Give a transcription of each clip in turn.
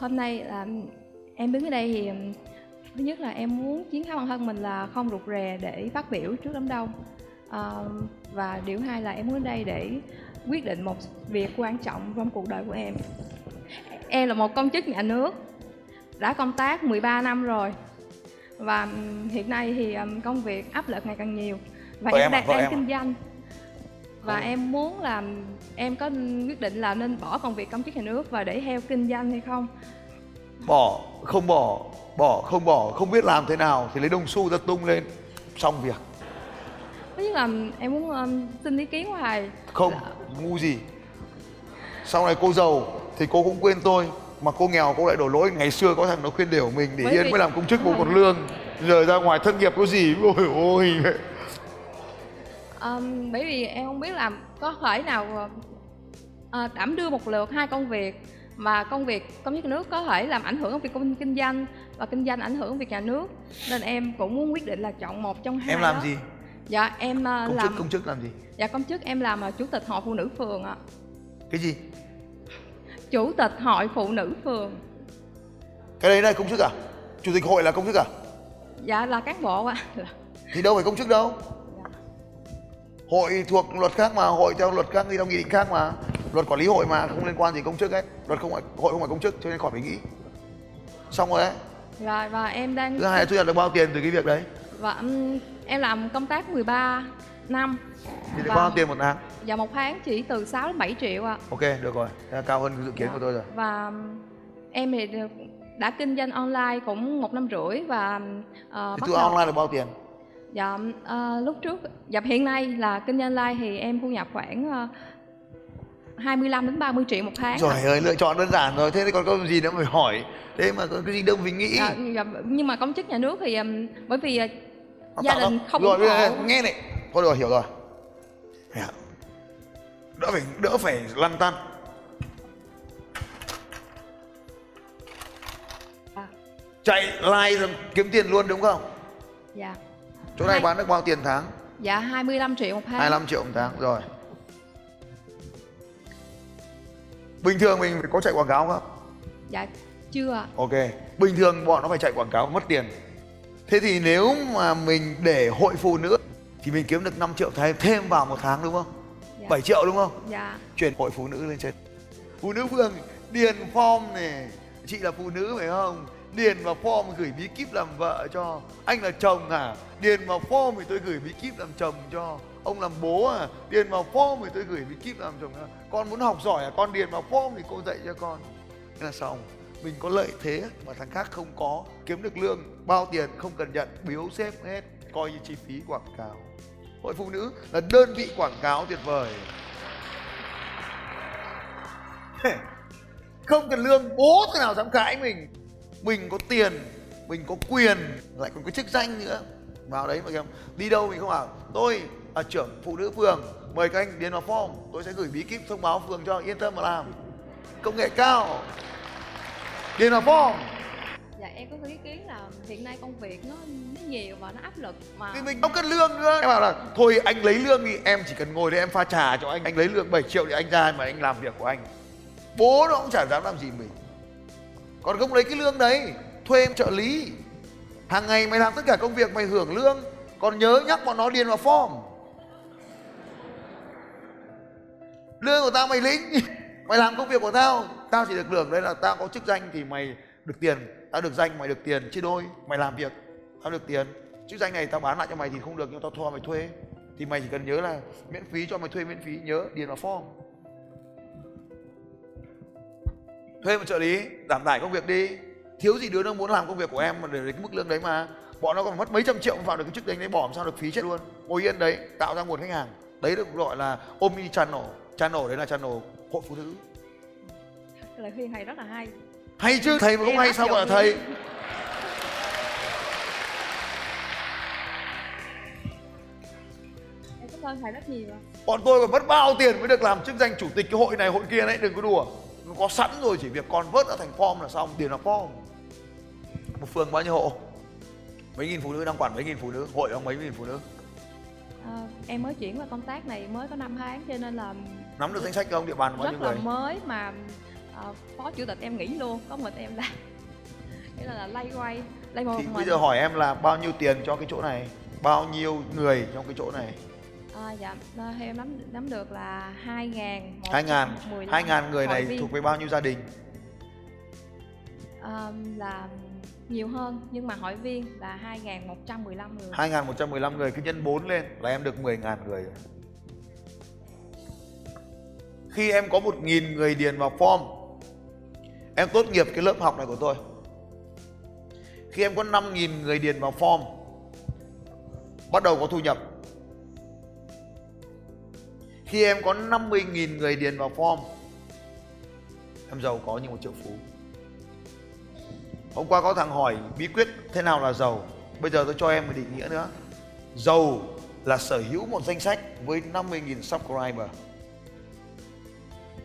hôm nay là em đứng ở đây thì thứ nhất là em muốn chiến thắng bản thân mình là không rụt rè để phát biểu trước đám đông. À, và điều hai là em muốn đến đây để quyết định một việc quan trọng trong cuộc đời của em. Em là một công chức nhà nước đã công tác 13 năm rồi. Và hiện nay thì công việc áp lực ngày càng nhiều. Và vợ em em à, đang đang em à? kinh doanh và Không. em muốn làm em có quyết định là nên bỏ công việc công chức nhà nước và để theo kinh doanh hay không? Bỏ không bỏ bỏ không bỏ không biết làm thế nào thì lấy đồng xu ra tung lên xong việc. Thứ nhất là em muốn um, xin ý kiến của thầy. Không ngu gì. Sau này cô giàu thì cô cũng quên tôi mà cô nghèo cô lại đổ lỗi. Ngày xưa có thằng nó khuyên đều mình để Bởi yên vì- mới làm công chức bố còn lương. Giờ ra ngoài thất nghiệp có gì? Ôi ôi um, bởi vì em không biết là có thể nào uh, đảm đưa một lượt hai công việc mà công việc công chức nhà nước có thể làm ảnh hưởng việc kinh, kinh doanh và kinh doanh ảnh hưởng việc nhà nước. Nên em cũng muốn quyết định là chọn một trong hai em làm đó. gì? Dạ em uh, công làm chức công chức làm gì? Dạ công chức em làm uh, chủ tịch hội phụ nữ phường ạ. Cái gì? Chủ tịch hội phụ nữ phường. Cái đấy là công chức à? Chủ tịch hội là công chức à? Dạ là cán bộ ạ. Thì đâu phải công chức đâu hội thuộc luật khác mà hội theo luật khác đi theo nghị định khác mà. Luật quản lý hội mà không liên quan gì công chức ấy. Luật không phải hội không phải công chức cho nên khỏi phải nghĩ. Xong rồi đấy. Và và em đang thứ hai thu nhập được bao tiền từ cái việc đấy? Và em làm công tác 13 năm. Thì được Vâng. bao tiền một tháng? Và một tháng chỉ từ 6 đến 7 triệu ạ. Ok được rồi. Thế là cao hơn dự kiến của tôi rồi. Và em thì đã kinh doanh online cũng một năm rưỡi và uh, thì từ online được bao tiền dạ ờ, lúc trước dạ hiện nay là kinh doanh online thì em thu nhập khoảng uh, 25 đến 30 triệu một tháng trời ơi lựa chọn đơn giản rồi thế thì còn có gì nữa phải hỏi. Thế mà có cái gì đâu mình nghĩ. Dạ, dạ, nhưng mà công chức nhà nước thì um, bởi vì Nó gia đình không rồi hộ. nghe này. Thôi rồi hiểu rồi. Đỡ phải đỡ phải lăn tăn. À, chạy like rồi kiếm tiền luôn đúng không? Dạ chỗ này bán được bao tiền tháng? Dạ 25 triệu một tháng. 25 triệu một tháng rồi. Bình thường mình phải có chạy quảng cáo không? Dạ chưa ạ. ok bình thường bọn nó phải chạy quảng cáo mất tiền. Thế thì nếu mà mình để hội phụ nữ thì mình kiếm được 5 triệu thêm thêm vào một tháng đúng không? Dạ. 7 triệu đúng không? Dạ. Chuyển hội phụ nữ lên trên. Phụ nữ phường điền form này. Chị là phụ nữ phải không điền vào form gửi bí kíp làm vợ cho. Anh là chồng à? Điền vào form thì tôi gửi bí kíp làm chồng cho. Ông làm bố à? Điền vào form thì tôi gửi bí kíp làm chồng à. con muốn học giỏi à? Con điền vào form thì cô dạy cho con. Thế là xong. Mình có lợi thế mà thằng khác không có. Kiếm được lương, bao tiền không cần nhận, biếu xếp hết. Coi như chi phí quảng cáo. Hội phụ nữ là đơn vị quảng cáo tuyệt vời. Không cần lương, bố thế nào dám cãi mình? Mình có tiền mình có quyền lại còn có chức danh nữa. Vào đấy mà kêu đi đâu mình không bảo tôi là trưởng phụ nữ phường mời các anh điền vào form tôi sẽ gửi bí kíp thông báo phường cho yên tâm mà làm. Công nghệ cao. Điền vào form. Dạ em có ý kiến là hiện nay công việc nó nó nhiều và nó áp lực mà thì mình không cần lương nữa. Em bảo là thôi anh lấy lương thì em chỉ cần ngồi đây em pha trà cho anh. Anh lấy lương 7 triệu thì anh ra mà anh làm việc của anh. Bố nó cũng chả dám làm gì mình còn không lấy cái lương đấy, thuê em trợ lý. Hàng ngày mày làm tất cả công việc, mày hưởng lương. Còn nhớ nhắc bọn nó điền vào form. Lương của tao mày lĩnh. Mày làm công việc của tao. Tao chỉ được lương đây là tao có chức danh thì mày được tiền. Tao được danh, mày được tiền. Chia đôi, mày làm việc, tao được tiền. Chức danh này tao bán lại cho mày thì không được, nhưng tao thua mày thuê. Thì mày chỉ cần nhớ là miễn phí, cho mày thuê miễn phí, nhớ, điền vào form. Thuê một trợ lý giảm tải công việc đi. Thiếu gì đứa nó muốn làm công việc của em mà để cái mức lương đấy mà. Bọn nó còn mất mấy trăm triệu vào được cái chức danh đấy bỏ làm sao được phí chết luôn. Ngồi yên đấy tạo ra nguồn khách hàng. Đấy được gọi là omni channel channel đấy là channel hội phụ nữ. Lời khuyên thầy rất là hay. Hay chứ thầy mà không hay sao gọi là thầy? Em cảm ơn thầy rất nhiều bọn tôi phải mất bao tiền mới được làm chức danh chủ tịch cái hội này hội kia đấy đừng có đùa nó có sẵn rồi chỉ việc con vớt ra thành form là xong tiền là form. Một phường bao nhiêu hộ? Mấy nghìn phụ nữ đang quản mấy nghìn phụ nữ? Hội ông mấy nghìn phụ nữ? Ờ, em mới chuyển qua công tác này mới có 5 tháng cho nên là nắm được danh sách không? Địa bàn bao rất nhiêu là người? mới mà ờ, phó chủ tịch em nghỉ luôn có một em làm nghĩa là, là lay quay lay một thì mình bây giờ hỏi em là bao nhiêu tiền cho cái chỗ này? Bao nhiêu người trong cái chỗ này À, dạ, à, theo em nắm nắm được là 2 ngàn hai ngàn. hai ngàn người này thuộc về bao nhiêu gia đình? À, là nhiều hơn nhưng mà hội viên là 2.115 người. 2.115 người cứ nhân 4 lên là em được 10.000 người rồi. Khi em có 1.000 người điền vào form Em tốt nghiệp cái lớp học này của tôi. Khi em có 5.000 người điền vào form Bắt đầu có thu nhập khi em có 50.000 người điền vào form Em giàu có như một triệu phú. Hôm qua có thằng hỏi bí quyết thế nào là giàu. Bây giờ tôi cho em một định nghĩa nữa. Giàu là sở hữu một danh sách với 50.000 subscriber.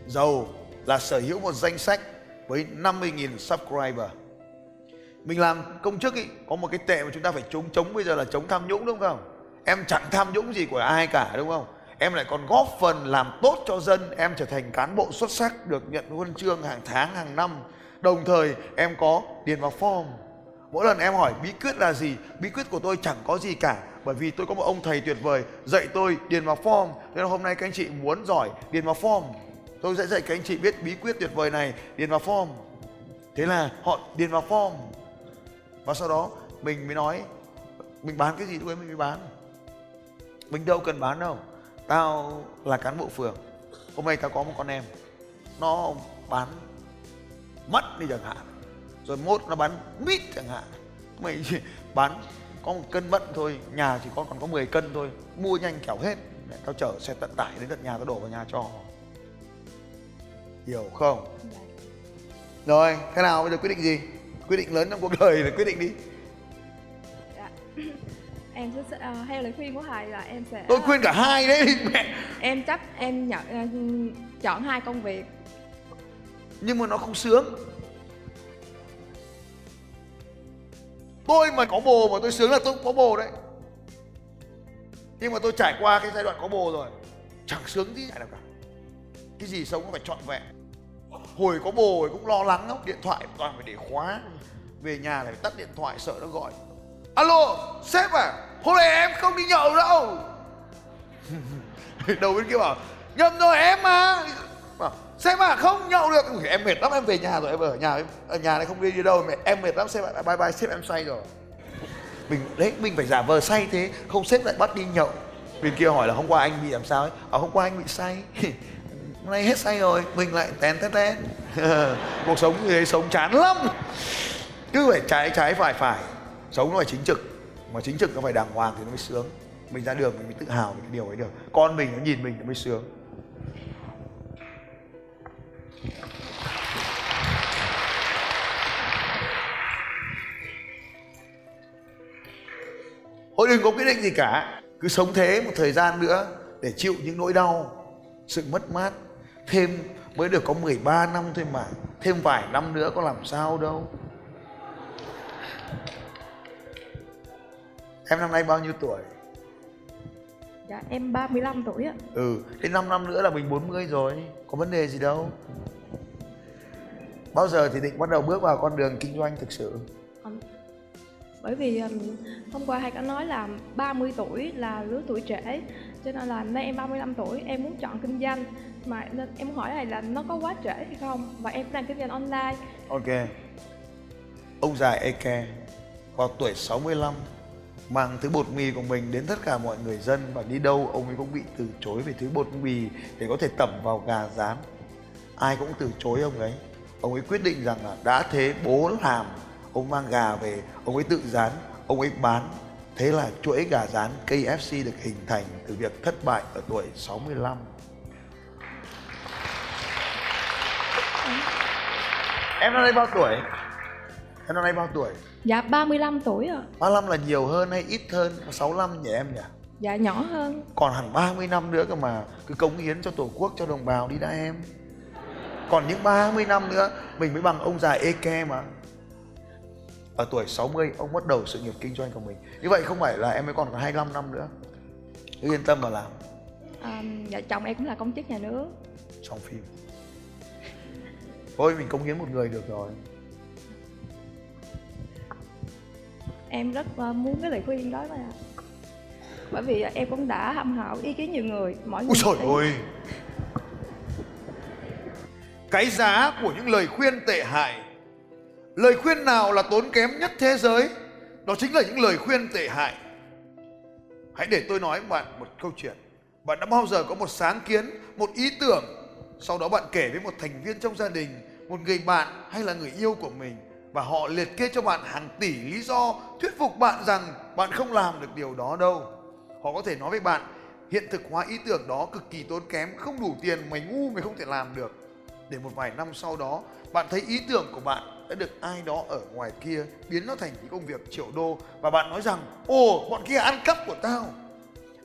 Giàu là sở hữu một danh sách với 50.000 subscriber. Mình làm công chức ý, có một cái tệ mà chúng ta phải chống chống bây giờ là chống tham nhũng đúng không? Em chẳng tham nhũng gì của ai cả đúng không? Em lại còn góp phần làm tốt cho dân. Em trở thành cán bộ xuất sắc, được nhận huân chương hàng tháng, hàng năm. Đồng thời, em có điền vào form. Mỗi lần em hỏi bí quyết là gì, Bí quyết của tôi chẳng có gì cả, Bởi vì tôi có một ông thầy tuyệt vời Dạy tôi điền vào form. Nên hôm nay các anh chị muốn giỏi, điền vào form. Tôi sẽ dạy các anh chị biết bí quyết tuyệt vời này, Điền vào form. Thế là họ điền vào form. Và sau đó, mình mới nói, Mình bán cái gì lúc mình mới bán? Mình đâu cần bán đâu. Tao là cán bộ phường. Hôm nay tao có một con em. Nó bán mất đi chẳng hạn. Rồi mốt nó bán mít chẳng hạn. Mày bán có một cân mận thôi, nhà chỉ có còn có 10 cân thôi. Mua nhanh kẻo hết. Để tao chở xe tận tải đến tận nhà tao đổ vào nhà cho. Hiểu không? Rồi, thế nào? Bây giờ quyết định gì? Quyết định lớn trong cuộc đời là quyết định đi. Dạ em sẽ- ờ, theo lời khuyên của thầy là em sẽ tôi khuyên cả hai đấy. mẹ em chấp em nhận ờ, chọn hai công việc. Nhưng mà nó không sướng. Tôi mà có bồ mà tôi sướng là tôi cũng có bồ đấy. Nhưng mà tôi trải qua cái giai đoạn có bồ rồi chẳng sướng gì nào cả. Cái gì sống cũng phải trọn vẹn. Hồi có bồ thì cũng lo lắng lắm điện thoại toàn phải để khóa. Về nhà lại phải tắt điện thoại sợ nó gọi alo sếp à? Hôm nay em không đi nhậu đâu đầu bên kia bảo nhầm rồi em mà. Bảo sếp à không nhậu được. Em mệt lắm em về nhà rồi em ở nhà em ở nhà này không đi đi đâu. Mẹ em mệt lắm sếp ạ. Bye bye sếp em say rồi. Mình đấy mình phải giả vờ say thế không sếp lại bắt đi nhậu. Bên kia hỏi là hôm qua anh bị làm sao ấy? À, hôm qua anh bị say. Hôm nay hết say rồi mình lại tén tén tén. Cuộc sống như thế sống chán lắm. Cứ phải trái trái phải phải sống nó phải chính trực. Mà chính trực nó phải đàng hoàng thì nó mới sướng. Mình ra đường mình mới tự hào về cái điều ấy được. Con mình nó nhìn mình nó mới sướng. Thôi đừng có quyết định gì cả. Cứ sống thế một thời gian nữa Để chịu những nỗi đau, Sự mất mát. Thêm mới được có 13 năm thôi mà. Thêm vài năm nữa có làm sao đâu. Em năm nay bao nhiêu tuổi? dạ em 35 tuổi ạ. Ừ, đến 5 năm nữa là mình 40 rồi Có vấn đề gì đâu. Bao giờ thì định bắt đầu bước vào con đường kinh doanh thực sự? Ừm, bởi vì hôm qua thầy có nói là 30 tuổi là lứa tuổi trễ cho nên là nay em 35 tuổi em muốn chọn kinh doanh. Mà nên em hỏi này là nó có quá trễ hay không? Và em đang kinh doanh online. Ok. Ông già Eke vào tuổi 65 mang thứ bột mì của mình đến tất cả mọi người dân và đi đâu ông ấy cũng bị từ chối về thứ bột mì để có thể tẩm vào gà rán. Ai cũng từ chối ông ấy. Ông ấy quyết định rằng là đã thế bố làm, ông mang gà về, ông ấy tự rán, ông ấy bán. Thế là chuỗi gà rán KFC được hình thành từ việc thất bại ở tuổi 65. Em năm nay bao tuổi? Em năm nay bao tuổi? Dạ 35 tuổi ạ. 35 là nhiều hơn hay ít hơn? 65 nhỉ em nhỉ? dạ nhỏ hơn. Còn hẳn 30 năm nữa cơ mà. Cứ cống hiến cho tổ quốc cho đồng bào đi đã em. Còn những 30 năm nữa Mình mới bằng ông già Eke mà. Ở tuổi 60 ông bắt đầu sự nghiệp kinh doanh của mình. Như vậy không phải là em mới còn có 25 năm nữa. Cứ yên tâm mà làm. À, dạ chồng em cũng là công chức nhà nước. Trong phim. Thôi mình cống hiến một người được rồi em rất ờ, muốn cái lời khuyên đó ạ. Bởi vì em cũng đã tham khảo ý kiến nhiều người mỗi người Ôi trời ơi. Cái giá của những lời khuyên tệ hại. Lời khuyên nào là tốn kém nhất thế giới? Đó chính là những lời khuyên tệ hại. Hãy để tôi nói bạn một câu chuyện. Bạn đã bao giờ có một sáng kiến, một ý tưởng Sau đó bạn kể với một thành viên trong gia đình Một người bạn hay là người yêu của mình và họ liệt kê cho bạn hàng tỷ lý do Thuyết phục bạn rằng bạn không làm được điều đó đâu Họ có thể nói với bạn hiện thực hóa ý tưởng đó cực kỳ tốn kém, không đủ tiền, mày ngu mày không thể làm được. Để một vài năm sau đó, bạn thấy ý tưởng của bạn đã được ai đó ở ngoài kia biến nó thành những công việc triệu đô và bạn nói rằng ồ bọn kia ăn cắp của tao.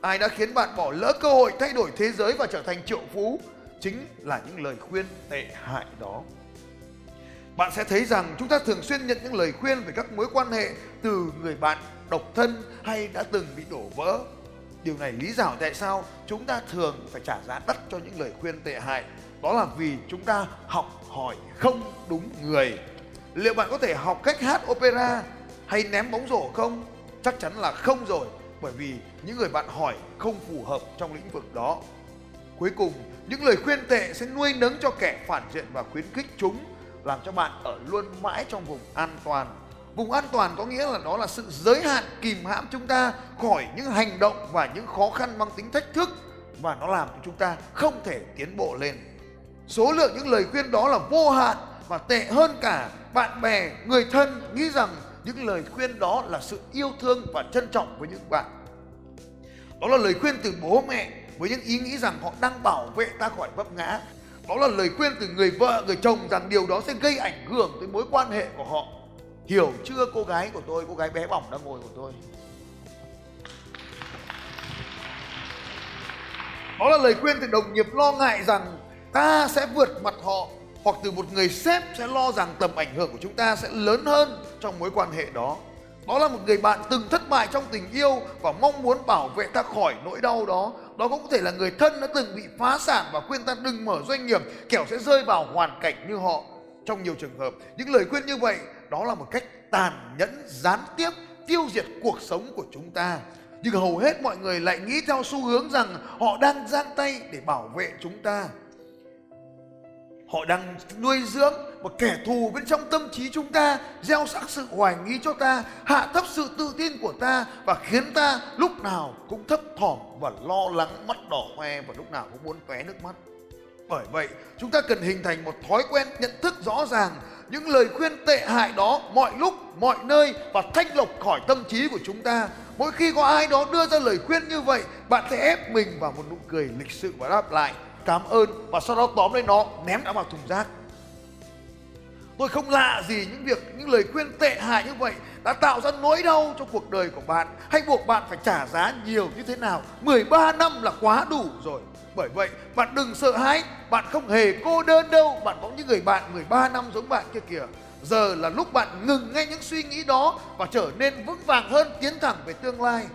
Ai đã khiến bạn bỏ lỡ cơ hội thay đổi thế giới và trở thành triệu phú chính là những lời khuyên tệ hại đó. Bạn sẽ thấy rằng chúng ta thường xuyên nhận những lời khuyên về các mối quan hệ từ người bạn độc thân hay đã từng bị đổ vỡ. Điều này lý giải tại sao chúng ta thường phải trả giá đắt cho những lời khuyên tệ hại. Đó là vì chúng ta học hỏi không đúng người. Liệu bạn có thể học cách hát opera hay ném bóng rổ không? Chắc chắn là không rồi, bởi vì những người bạn hỏi không phù hợp trong lĩnh vực đó. Cuối cùng, những lời khuyên tệ sẽ nuôi nấng cho kẻ phản diện và khuyến khích chúng làm cho bạn ở luôn mãi trong vùng an toàn. Vùng an toàn có nghĩa là đó là sự giới hạn kìm hãm chúng ta khỏi những hành động và những khó khăn mang tính thách thức và nó làm cho chúng ta không thể tiến bộ lên. Số lượng những lời khuyên đó là vô hạn và tệ hơn cả bạn bè, người thân nghĩ rằng những lời khuyên đó là sự yêu thương và trân trọng với những bạn. Đó là lời khuyên từ bố mẹ với những ý nghĩ rằng họ đang bảo vệ ta khỏi vấp ngã. Đó là lời khuyên từ người vợ, người chồng rằng điều đó sẽ gây ảnh hưởng tới mối quan hệ của họ. Hiểu chưa cô gái của tôi, cô gái bé bỏng đang ngồi của tôi. Đó là lời khuyên từ đồng nghiệp lo ngại rằng ta sẽ vượt mặt họ hoặc từ một người sếp sẽ lo rằng tầm ảnh hưởng của chúng ta sẽ lớn hơn trong mối quan hệ đó. Đó là một người bạn từng thất bại trong tình yêu và mong muốn bảo vệ ta khỏi nỗi đau đó. Đó cũng có thể là người thân đã từng bị phá sản và khuyên ta đừng mở doanh nghiệp kẻo sẽ rơi vào hoàn cảnh như họ. Trong nhiều trường hợp, những lời khuyên như vậy đó là một cách tàn nhẫn, gián tiếp tiêu diệt cuộc sống của chúng ta. Nhưng hầu hết mọi người lại nghĩ theo xu hướng rằng họ đang giang tay để bảo vệ chúng ta. Họ đang nuôi dưỡng một kẻ thù bên trong tâm trí chúng ta, gieo sắc sự hoài nghi cho ta, hạ thấp sự tự tin của ta và khiến ta lúc nào cũng thấp thỏm và lo lắng mắt đỏ hoe và lúc nào cũng muốn tóe nước mắt. Bởi vậy, chúng ta cần hình thành một thói quen nhận thức rõ ràng những lời khuyên tệ hại đó mọi lúc, mọi nơi và thanh lọc khỏi tâm trí của chúng ta. Mỗi khi có ai đó đưa ra lời khuyên như vậy, bạn sẽ ép mình vào một nụ cười lịch sự và đáp lại cảm ơn và sau đó tóm lấy nó ném nó vào thùng rác. Tôi không lạ gì những việc những lời khuyên tệ hại như vậy đã tạo ra nỗi đau cho cuộc đời của bạn hay buộc bạn phải trả giá nhiều như thế nào. 13 năm là quá đủ rồi. Bởi vậy, bạn đừng sợ hãi, bạn không hề cô đơn đâu, bạn có những người bạn 13 năm giống bạn kia kìa. Giờ là lúc bạn ngừng ngay những suy nghĩ đó và trở nên vững vàng hơn tiến thẳng về tương lai.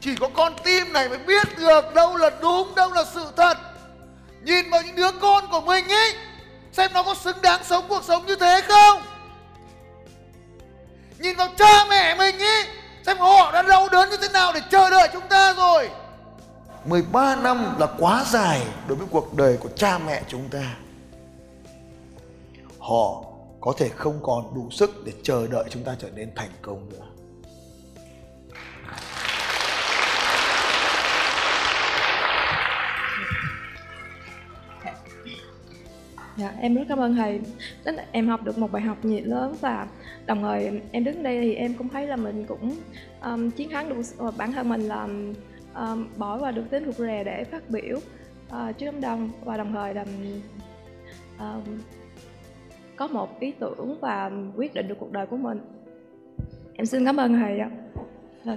Chỉ có con tim này mới biết được đâu là đúng, đâu là sự thật. Nhìn vào những đứa con của mình ấy Xem nó có xứng đáng sống cuộc sống như thế không? Nhìn vào cha mẹ mình ấy Xem họ đã đau đớn như thế nào để chờ đợi chúng ta rồi? 13 năm là quá dài đối với cuộc đời của cha mẹ chúng ta. Họ có thể không còn đủ sức để chờ đợi chúng ta trở nên thành công nữa. Dạ, em rất cảm ơn thầy. Đến em học được một bài học nhiệt lớn và đồng thời em đứng đây thì em cũng thấy là mình cũng um, chiến thắng được uh, bản thân mình là um, bỏ qua được tính rụt rè để phát biểu uh, trước đám đông và đồng thời là um, có một ý tưởng và quyết định được cuộc đời của mình. Em xin cảm ơn thầy ạ. Dạ.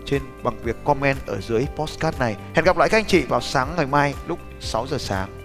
trên bằng việc comment ở dưới postcard này. Hẹn gặp lại các anh chị vào sáng ngày mai lúc 6 giờ sáng.